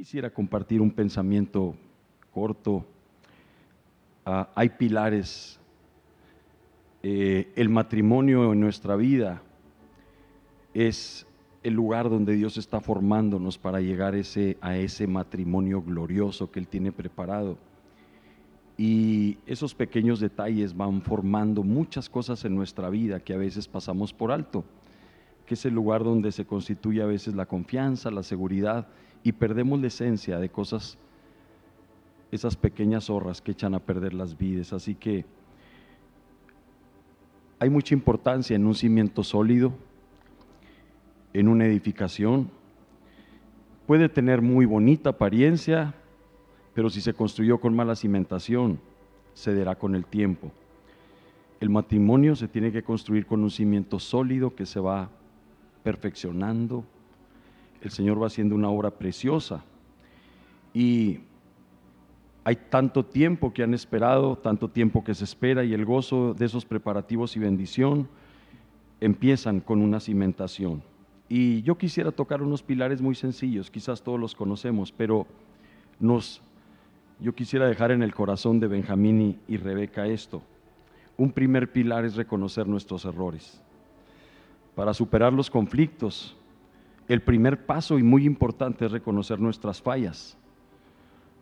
quisiera compartir un pensamiento corto. Ah, hay pilares. Eh, el matrimonio en nuestra vida es el lugar donde Dios está formándonos para llegar ese, a ese matrimonio glorioso que Él tiene preparado. Y esos pequeños detalles van formando muchas cosas en nuestra vida que a veces pasamos por alto, que es el lugar donde se constituye a veces la confianza, la seguridad y perdemos la esencia de cosas, esas pequeñas zorras que echan a perder las vidas. Así que hay mucha importancia en un cimiento sólido, en una edificación. Puede tener muy bonita apariencia, pero si se construyó con mala cimentación, cederá con el tiempo. El matrimonio se tiene que construir con un cimiento sólido que se va perfeccionando. El Señor va haciendo una obra preciosa. Y hay tanto tiempo que han esperado, tanto tiempo que se espera y el gozo de esos preparativos y bendición empiezan con una cimentación. Y yo quisiera tocar unos pilares muy sencillos, quizás todos los conocemos, pero nos, yo quisiera dejar en el corazón de Benjamín y, Rebeca esto. Un primer pilar es reconocer nuestros errores. Para superar los conflictos, el primer paso y muy importante es reconocer nuestras fallas.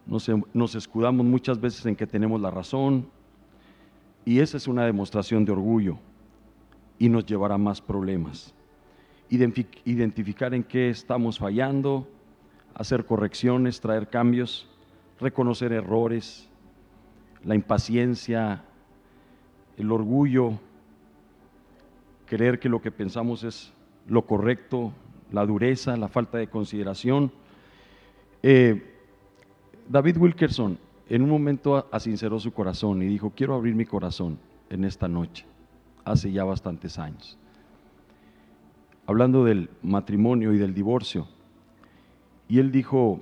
Nos, nos, escudamos muchas veces en que tenemos la razón y esa es una demostración de orgullo y nos llevará a más problemas identificar en qué estamos fallando, hacer correcciones, traer cambios, reconocer errores, la impaciencia, el orgullo, creer que lo que pensamos es lo correcto, la dureza, la falta de consideración. Eh, David Wilkerson en un momento asinceró su corazón y dijo, quiero abrir mi corazón en esta noche, hace ya bastantes años hablando del matrimonio y del divorcio. Y él dijo,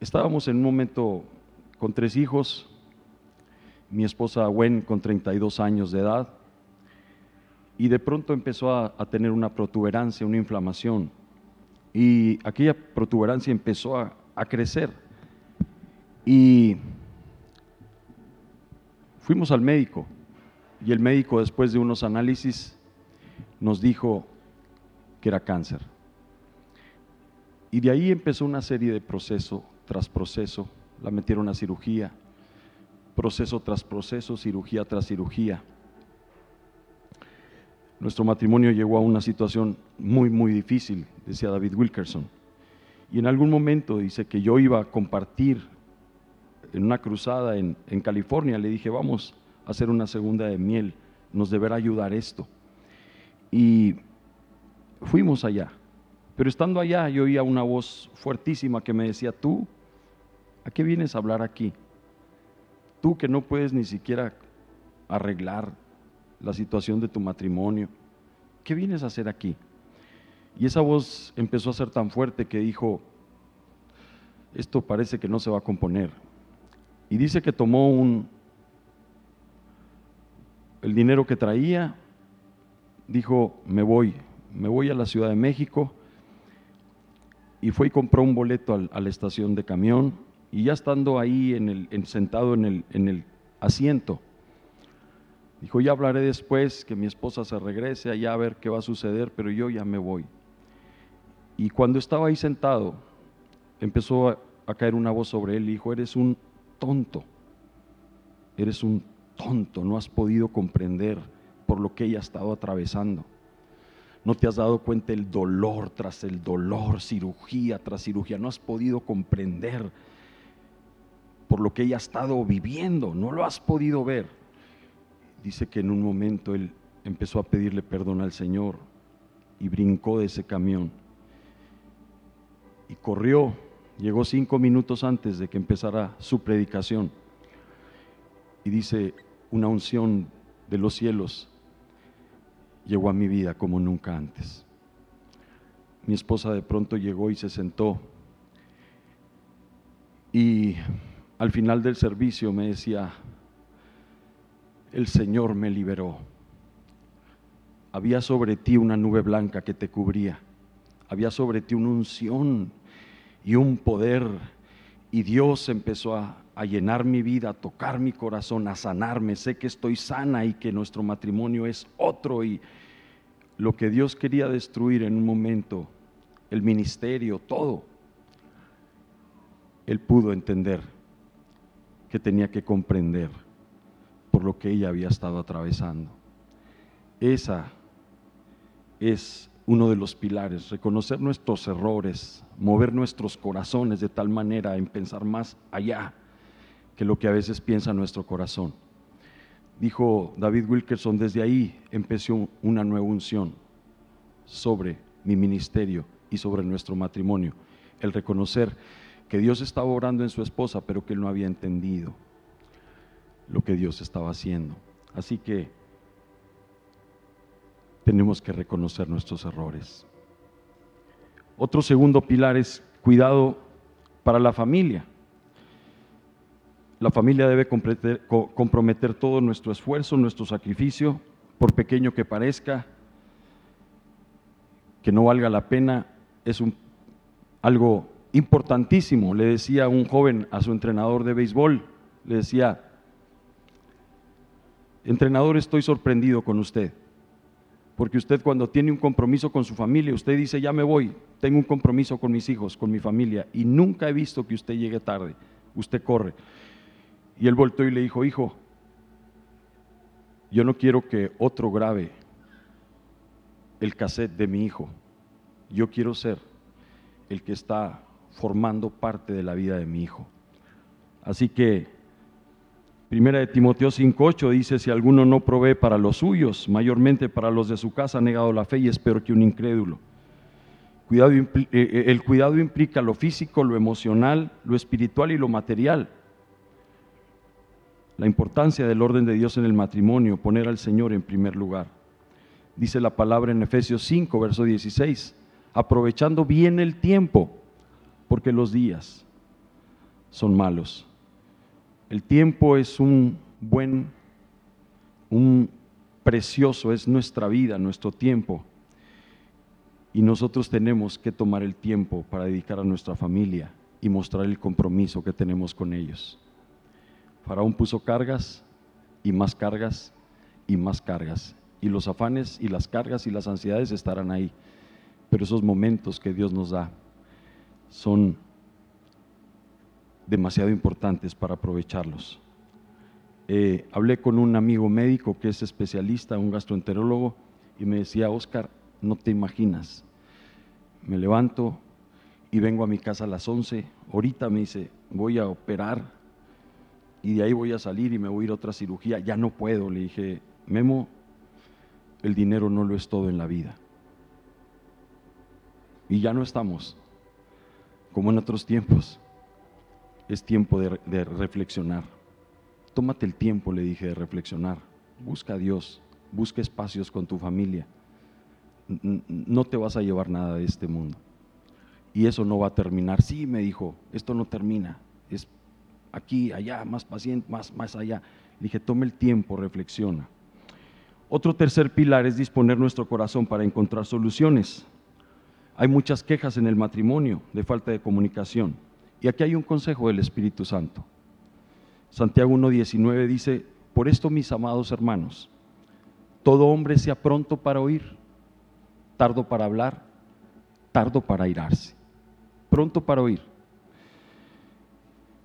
estábamos en un momento con tres hijos, mi esposa Gwen con 32 años de edad, y de pronto empezó a, tener una protuberancia, una inflamación, y aquella protuberancia empezó a, a crecer. Y fuimos al médico, y el médico después de unos análisis nos dijo que era cáncer. Y de ahí empezó una serie de proceso tras proceso, la metieron a cirugía, proceso tras proceso, cirugía tras cirugía. Nuestro matrimonio llegó a una situación muy, muy difícil, decía David Wilkerson. Y en algún momento dice que yo iba a compartir en una cruzada en, en California, le dije, vamos a hacer una segunda de miel, nos deberá ayudar esto. Y fuimos allá. Pero estando allá yo oía una voz fuertísima que me decía, tú, ¿a qué vienes a hablar aquí? Tú que no puedes ni siquiera arreglar la situación de tu matrimonio, ¿qué vienes a hacer aquí? Y esa voz empezó a ser tan fuerte que dijo, esto parece que no se va a componer. Y dice que tomó un, el dinero que traía, dijo, me voy, me voy a la Ciudad de México y fue y compró un boleto a la estación de camión y ya estando ahí en el, sentado en el, en el asiento, dijo, ya hablaré después, que mi esposa se regrese allá a ver qué va a suceder, pero yo ya me voy. Y cuando estaba ahí sentado, empezó a, caer una voz sobre él dijo, eres un tonto, eres un tonto, no has podido comprender por lo que ella ha estado atravesando. No te has dado cuenta el dolor tras el dolor, cirugía tras cirugía. No has podido comprender por lo que ella ha estado viviendo. No lo has podido ver. Dice que en un momento él empezó a pedirle perdón al Señor y brincó de ese camión. Y corrió, llegó cinco minutos antes de que empezara su predicación. Y dice, una unción de los cielos llegó a mi vida como nunca antes. Mi esposa de pronto llegó y se sentó y al final del servicio me decía, el Señor me liberó. Había sobre ti una nube blanca que te cubría. había sobre ti una unción y un poder. Y Dios empezó a, a llenar mi vida, a tocar mi corazón, a sanarme. Sé que estoy sana y que nuestro matrimonio es otro. Y lo que Dios quería destruir en un momento, el ministerio, todo, Él pudo entender que tenía que comprender por lo que ella había estado atravesando. Esa es uno de los pilares, reconocer nuestros errores, mover nuestros corazones de tal manera en pensar más allá que lo que a veces piensa nuestro corazón. Dijo David Wilkerson, desde ahí empezó una nueva unción sobre mi ministerio y sobre nuestro matrimonio, el reconocer que Dios estaba orando en su esposa, pero que él no había entendido lo que Dios estaba haciendo. Así que tenemos que reconocer nuestros errores. Otro segundo pilar es cuidado para la familia. La familia debe comprometer todo nuestro esfuerzo, nuestro sacrificio, por pequeño que parezca, que no valga la pena, es algo importantísimo. Le decía un joven a su entrenador de béisbol, le decía, entrenador, estoy sorprendido con usted porque usted cuando tiene un compromiso con su familia, usted dice, ya me voy, tengo un compromiso con mis hijos, con mi familia, y nunca he visto que usted llegue tarde, usted corre. Y él volteó y le dijo, hijo, yo no quiero que otro grabe el cassette de mi hijo, yo quiero ser el que está formando parte de la vida de mi hijo. Así que Primera de Timoteo 5.8 dice, si alguno no provee para los suyos, mayormente para los de su casa, ha negado la fe y es peor que un incrédulo. Cuidado, eh, eh, el cuidado implica lo físico, lo emocional, lo espiritual y lo material. La importancia del orden de Dios en el matrimonio, poner al Señor en primer lugar. Dice la palabra en Efesios 5, verso 16, aprovechando bien el tiempo, porque los días son malos. El tiempo es un buen, un precioso, es nuestra vida, nuestro tiempo. Y nosotros tenemos que tomar el tiempo para dedicar a nuestra familia y mostrar el compromiso que tenemos con ellos. Faraón puso cargas y más cargas y más cargas. Y los afanes y las cargas y las ansiedades estarán ahí. Pero esos momentos que Dios nos da son demasiado importantes para aprovecharlos. Eh, hablé con un amigo médico que es especialista, un gastroenterólogo, y me decía, Oscar, no te imaginas, me levanto y vengo a mi casa a las 11, ahorita me dice, voy a operar y de ahí voy a salir y me voy a ir a otra cirugía, ya no puedo, le dije, Memo, el dinero no lo es todo en la vida. Y ya no estamos como en otros tiempos es tiempo de, reflexionar. Tómate el tiempo, le dije, de reflexionar. Busca a Dios, busca espacios con tu familia. No te vas a llevar nada de este mundo. Y eso no va a terminar. Sí, me dijo, esto no termina. Es aquí, allá, más paciente, más, más allá. Le dije, tome el tiempo, reflexiona. Otro tercer pilar es disponer nuestro corazón para encontrar soluciones. Hay muchas quejas en el matrimonio de falta de comunicación. Y aquí hay un consejo del Espíritu Santo. Santiago 1.19 dice, por esto mis amados hermanos, todo hombre sea pronto para oír, tardo para hablar, tardo para irarse, pronto para oír.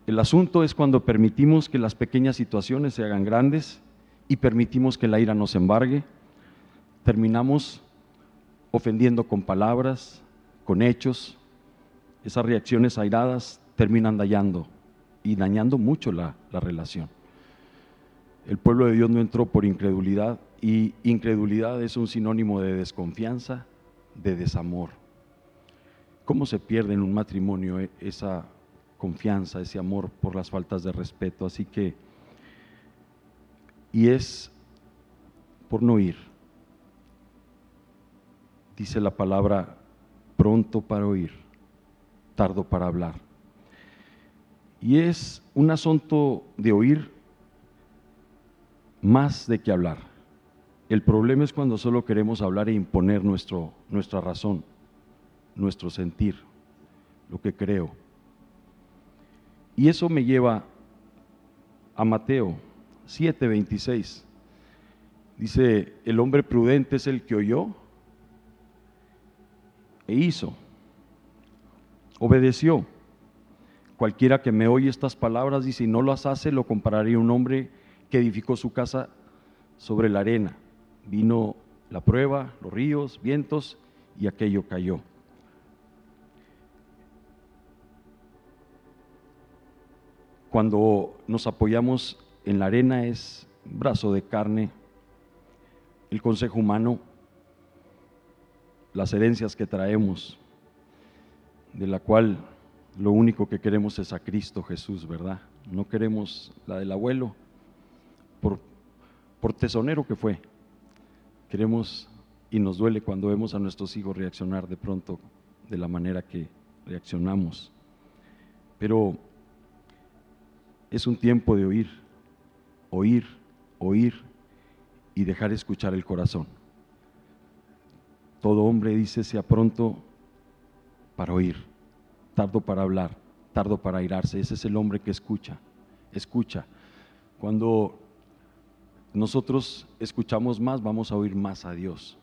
El asunto es cuando permitimos que las pequeñas situaciones se hagan grandes y permitimos que la ira nos embargue, terminamos ofendiendo con palabras, con hechos, esas reacciones airadas terminan dañando y dañando mucho la, la relación. El pueblo de Dios no entró por incredulidad y incredulidad es un sinónimo de desconfianza, de desamor. ¿Cómo se pierde en un matrimonio e, esa confianza, ese amor por las faltas de respeto? Así que, y es por no ir. Dice la palabra pronto para oír, tardo para hablar. Y es un asunto de oír más de que hablar. El problema es cuando solo queremos hablar e imponer nuestro, nuestra razón. nuestro sentir, lo que creo. Y eso me lleva a Mateo 7:26. Dice, el hombre prudente es el que oyó e hizo, obedeció. Cualquiera que me oye estas palabras y si no las hace, lo compararé a un hombre que edificó su casa sobre la arena. Vino la prueba, los ríos, vientos, y aquello cayó. Cuando nos apoyamos en la arena es brazo de carne, el consejo humano, las herencias que traemos, de la cual lo único que queremos es a Cristo Jesús, ¿verdad? No queremos la del abuelo, por, por tesonero que fue. Queremos y nos duele cuando vemos a nuestros hijos reaccionar de pronto de la manera que reaccionamos. Pero es un tiempo de oír, oír, oír y dejar escuchar el corazón. Todo hombre dice sea pronto para oír, tardo para hablar, tardo para airarse. Ese es el hombre que escucha, escucha. Cuando nosotros escuchamos más, vamos a oír más a Dios.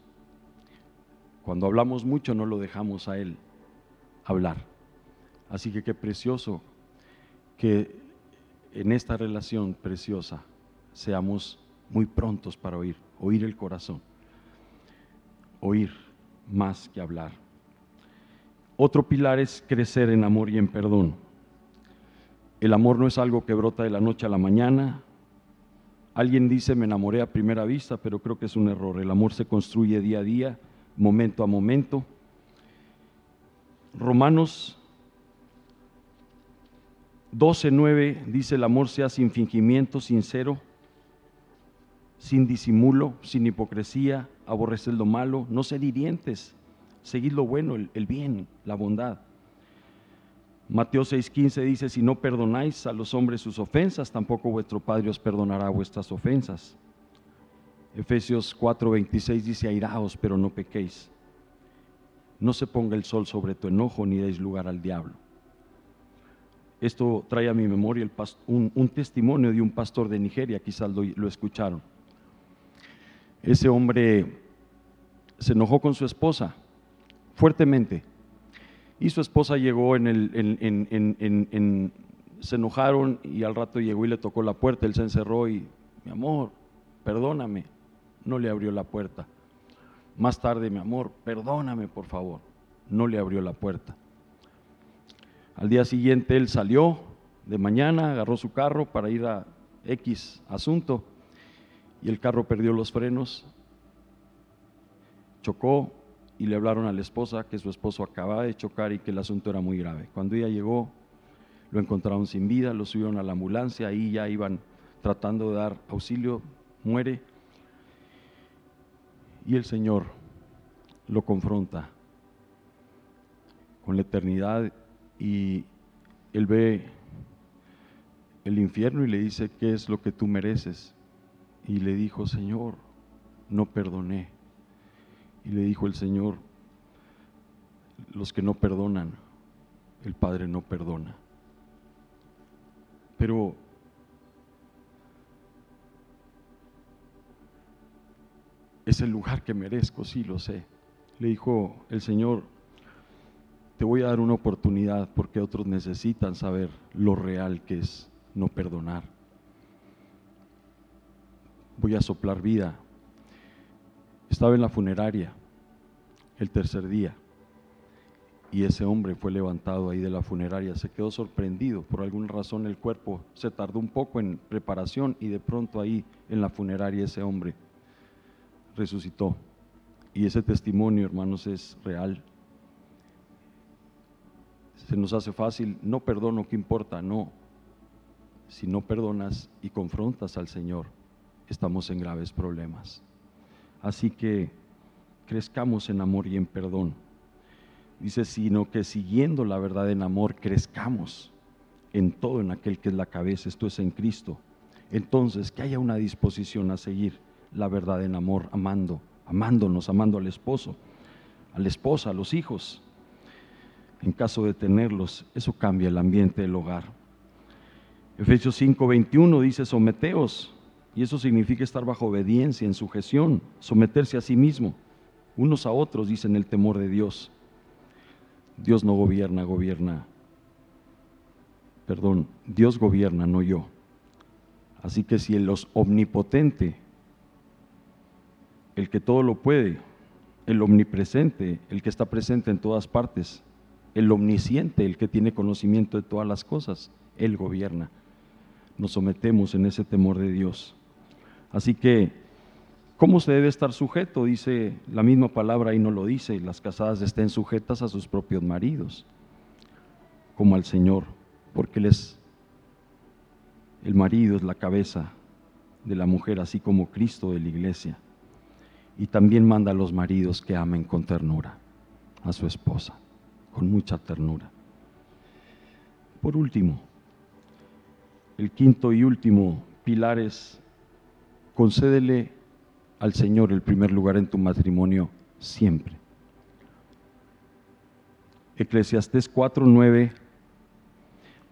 Cuando hablamos mucho, no lo dejamos a Él hablar. Así que qué precioso que en esta relación preciosa seamos muy prontos para oír, oír el corazón, oír más que hablar. Otro pilar es crecer en amor y en perdón. El amor no es algo que brota de la noche a la mañana. Alguien dice me enamoré a primera vista, pero creo que es un error. El amor se construye día a día, momento a momento. Romanos 12.9 dice, el amor sea sin fingimiento, sincero, sin disimulo, sin hipocresía, aborrecer lo malo, no ser hirientes, seguir lo bueno, el, el bien, la bondad. Mateo 6:15 dice, si no perdonáis a los hombres sus ofensas, tampoco vuestro Padre os perdonará vuestras ofensas. Efesios 4:26 dice, airaos, pero no pequéis. No se ponga el sol sobre tu enojo, ni deis lugar al diablo. Esto trae a mi memoria un, testimonio de un pastor de Nigeria, quizás lo, escucharon. Ese hombre se enojó con su esposa fuertemente y su esposa llegó en el, en, se enojaron y al rato llegó y le tocó la puerta, él se encerró y, mi amor, perdóname, no le abrió la puerta. Más tarde, mi amor, perdóname por favor, no le abrió la puerta. Al día siguiente él salió de mañana, agarró su carro para ir a X asunto y el carro perdió los frenos, chocó y le hablaron a la esposa que su esposo acababa de chocar y que el asunto era muy grave. Cuando ella llegó, lo encontraron sin vida, lo subieron a la ambulancia, ahí ya iban tratando de dar auxilio, muere. Y el Señor lo confronta con la eternidad y él ve el infierno y le dice, ¿qué es lo que tú mereces? Y le dijo, Señor, no perdoné. Y le dijo el Señor, los que no perdonan, el Padre no perdona. Pero es el lugar que merezco, sí lo sé. Le dijo el Señor, te voy a dar una oportunidad porque otros necesitan saber lo real que es no perdonar. Voy a soplar vida. Estaba en la funeraria el tercer día y ese hombre fue levantado ahí de la funeraria. Se quedó sorprendido. Por alguna razón el cuerpo se tardó un poco en preparación y de pronto ahí en la funeraria ese hombre resucitó. Y ese testimonio, hermanos, es real se nos hace fácil, no perdono, ¿qué importa? No. Si no perdonas y confrontas al Señor, estamos en graves problemas. Así que crezcamos en amor y en perdón. Dice, sino que siguiendo la verdad en amor, crezcamos en todo en aquel que es la cabeza, esto es en Cristo. Entonces, que haya una disposición a seguir la verdad en amor, amando, amándonos, amando al esposo, a la esposa, a los hijos, en caso de tenerlos, eso cambia el ambiente del hogar. Efesios 5:21 dice, someteos, y eso significa estar bajo obediencia, en sujeción, someterse a sí mismo, unos a otros, dice en el temor de Dios. Dios no gobierna, gobierna. Perdón, Dios gobierna, no yo. Así que si el omnipotente, el que todo lo puede, el omnipresente, el que está presente en todas partes, el omnisciente, el que tiene conocimiento de todas las cosas, Él gobierna. Nos sometemos en ese temor de Dios. Así que, ¿cómo se debe estar sujeto? Dice la misma palabra y no lo dice, las casadas estén sujetas a sus propios maridos, como al Señor, porque Él es, el marido es la cabeza de la mujer, así como Cristo de la iglesia. Y también manda a los maridos que amen con ternura a su esposa con mucha ternura. Por último, el quinto y último pilar es concédele al Señor el primer lugar en tu matrimonio siempre. Eclesiastés 4:9,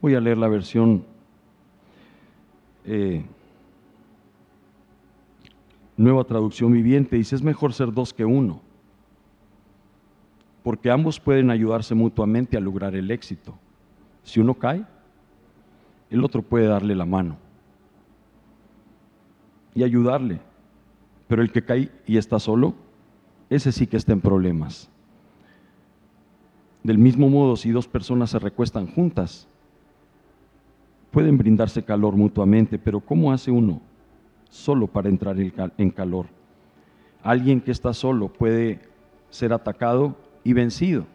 voy a leer la versión eh, nueva traducción viviente, dice, es mejor ser dos que uno porque ambos pueden ayudarse mutuamente a lograr el éxito. Si uno cae, el otro puede darle la mano y ayudarle. Pero el que cae y está solo, ese sí que está en problemas. Del mismo modo, si dos personas se recuestan juntas, pueden brindarse calor mutuamente, pero ¿cómo hace uno solo para entrar en calor? Alguien que está solo puede ser atacado y vencido.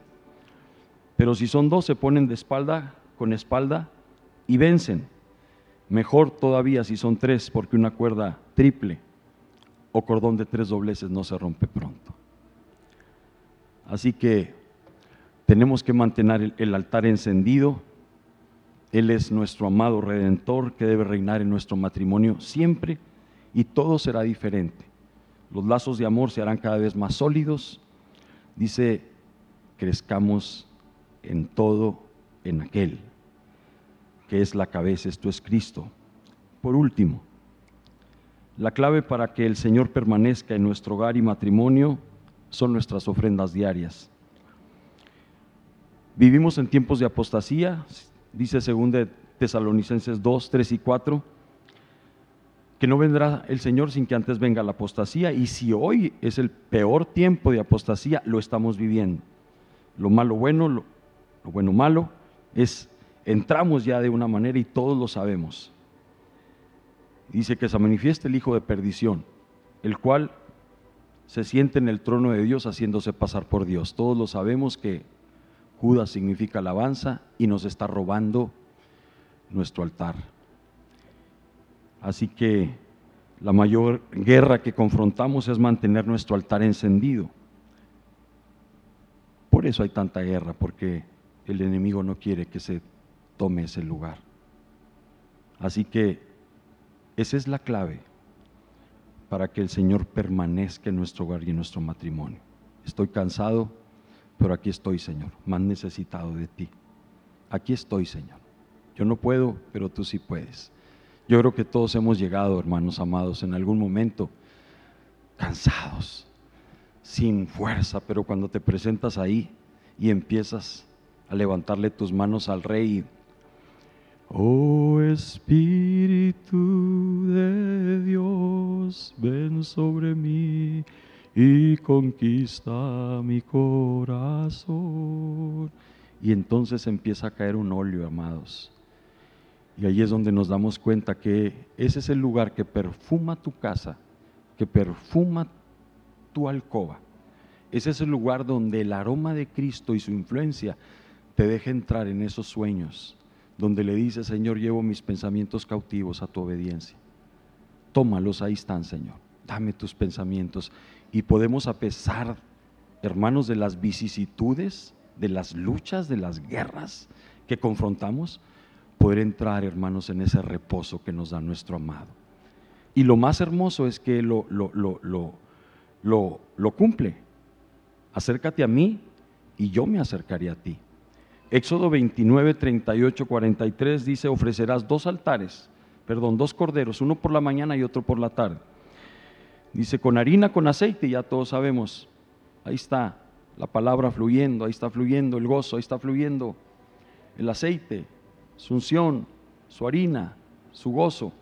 Pero si son dos, se ponen de espalda con espalda y vencen. Mejor todavía si son tres, porque una cuerda triple o cordón de tres dobleces no se rompe pronto. Así que tenemos que mantener el, altar encendido. Él es nuestro amado redentor que debe reinar en nuestro matrimonio siempre y todo será diferente. Los lazos de amor se harán cada vez más sólidos. Dice crezcamos en todo en aquel, que es la cabeza, esto es Cristo. Por último, la clave para que el Señor permanezca en nuestro hogar y matrimonio son nuestras ofrendas diarias. Vivimos en tiempos de apostasía, dice 2 Tesalonicenses 2, 3 y 4, que no vendrá el Señor sin que antes venga la apostasía, y si hoy es el peor tiempo de apostasía, lo estamos viviendo lo malo bueno, lo, bueno malo, es entramos ya de una manera y todos lo sabemos. Dice que se manifiesta el Hijo de perdición, el cual se siente en el trono de Dios haciéndose pasar por Dios. Todos lo sabemos que Judas significa alabanza y nos está robando nuestro altar. Así que la mayor guerra que confrontamos es mantener nuestro altar encendido. Por eso hay tanta guerra, porque el enemigo no quiere que se tome ese lugar. Así que esa es la clave para que el Señor permanezca en nuestro hogar y en nuestro matrimonio. Estoy cansado, pero aquí estoy, Señor, más necesitado de ti. Aquí estoy, Señor. Yo no puedo, pero tú sí puedes. Yo creo que todos hemos llegado, hermanos amados, en algún momento cansados, sin fuerza, pero cuando te presentas ahí y empiezas a levantarle tus manos al rey, oh Espíritu de Dios, ven sobre mí y conquista mi corazón. Y entonces empieza a caer un óleo, amados. Y ahí es donde nos damos cuenta que ese es el lugar que perfuma tu casa, que perfuma tu alcoba. Ese es el lugar donde el aroma de Cristo y su influencia te deja entrar en esos sueños, donde le dice, Señor, llevo mis pensamientos cautivos a tu obediencia. Tómalos, ahí están, Señor. Dame tus pensamientos. Y podemos, a pesar, hermanos, de las vicisitudes, de las luchas, de las guerras que confrontamos, poder entrar, hermanos, en ese reposo que nos da nuestro amado. Y lo más hermoso es que lo, lo, lo, lo lo, cumple. Acércate a mí y yo me acercaré a ti. Éxodo 29, 38, 43 dice, ofrecerás dos altares, perdón, dos corderos, uno por la mañana y otro por la tarde. Dice, con harina, con aceite, ya todos sabemos, ahí está la palabra fluyendo, ahí está fluyendo el gozo, ahí está fluyendo el aceite, su unción, su harina, su gozo.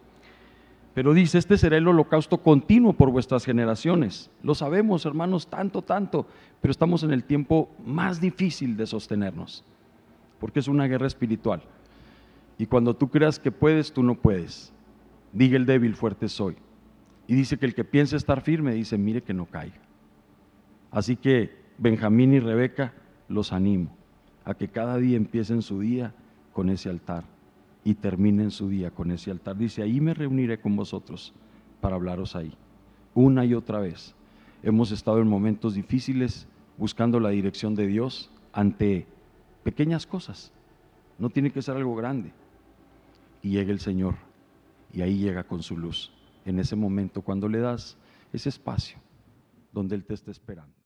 Pero dice, este será el holocausto continuo por vuestras generaciones. Lo sabemos, hermanos, tanto, tanto, pero estamos en el tiempo más difícil de sostenernos, porque es una guerra espiritual. Y cuando tú creas que puedes, tú no puedes. Diga el débil, fuerte soy. Y dice que el que piensa estar firme, dice, mire que no caiga. Así que Benjamín y Rebeca los animo a que cada día empiecen su día con ese altar y terminen su día con ese altar. Dice, ahí me reuniré con vosotros para hablaros ahí. Una y otra vez. Hemos estado en momentos difíciles buscando la dirección de Dios ante pequeñas cosas. No tiene que ser algo grande. Y llega el Señor y ahí llega con su luz. En ese momento, cuando le das ese espacio donde Él te está esperando.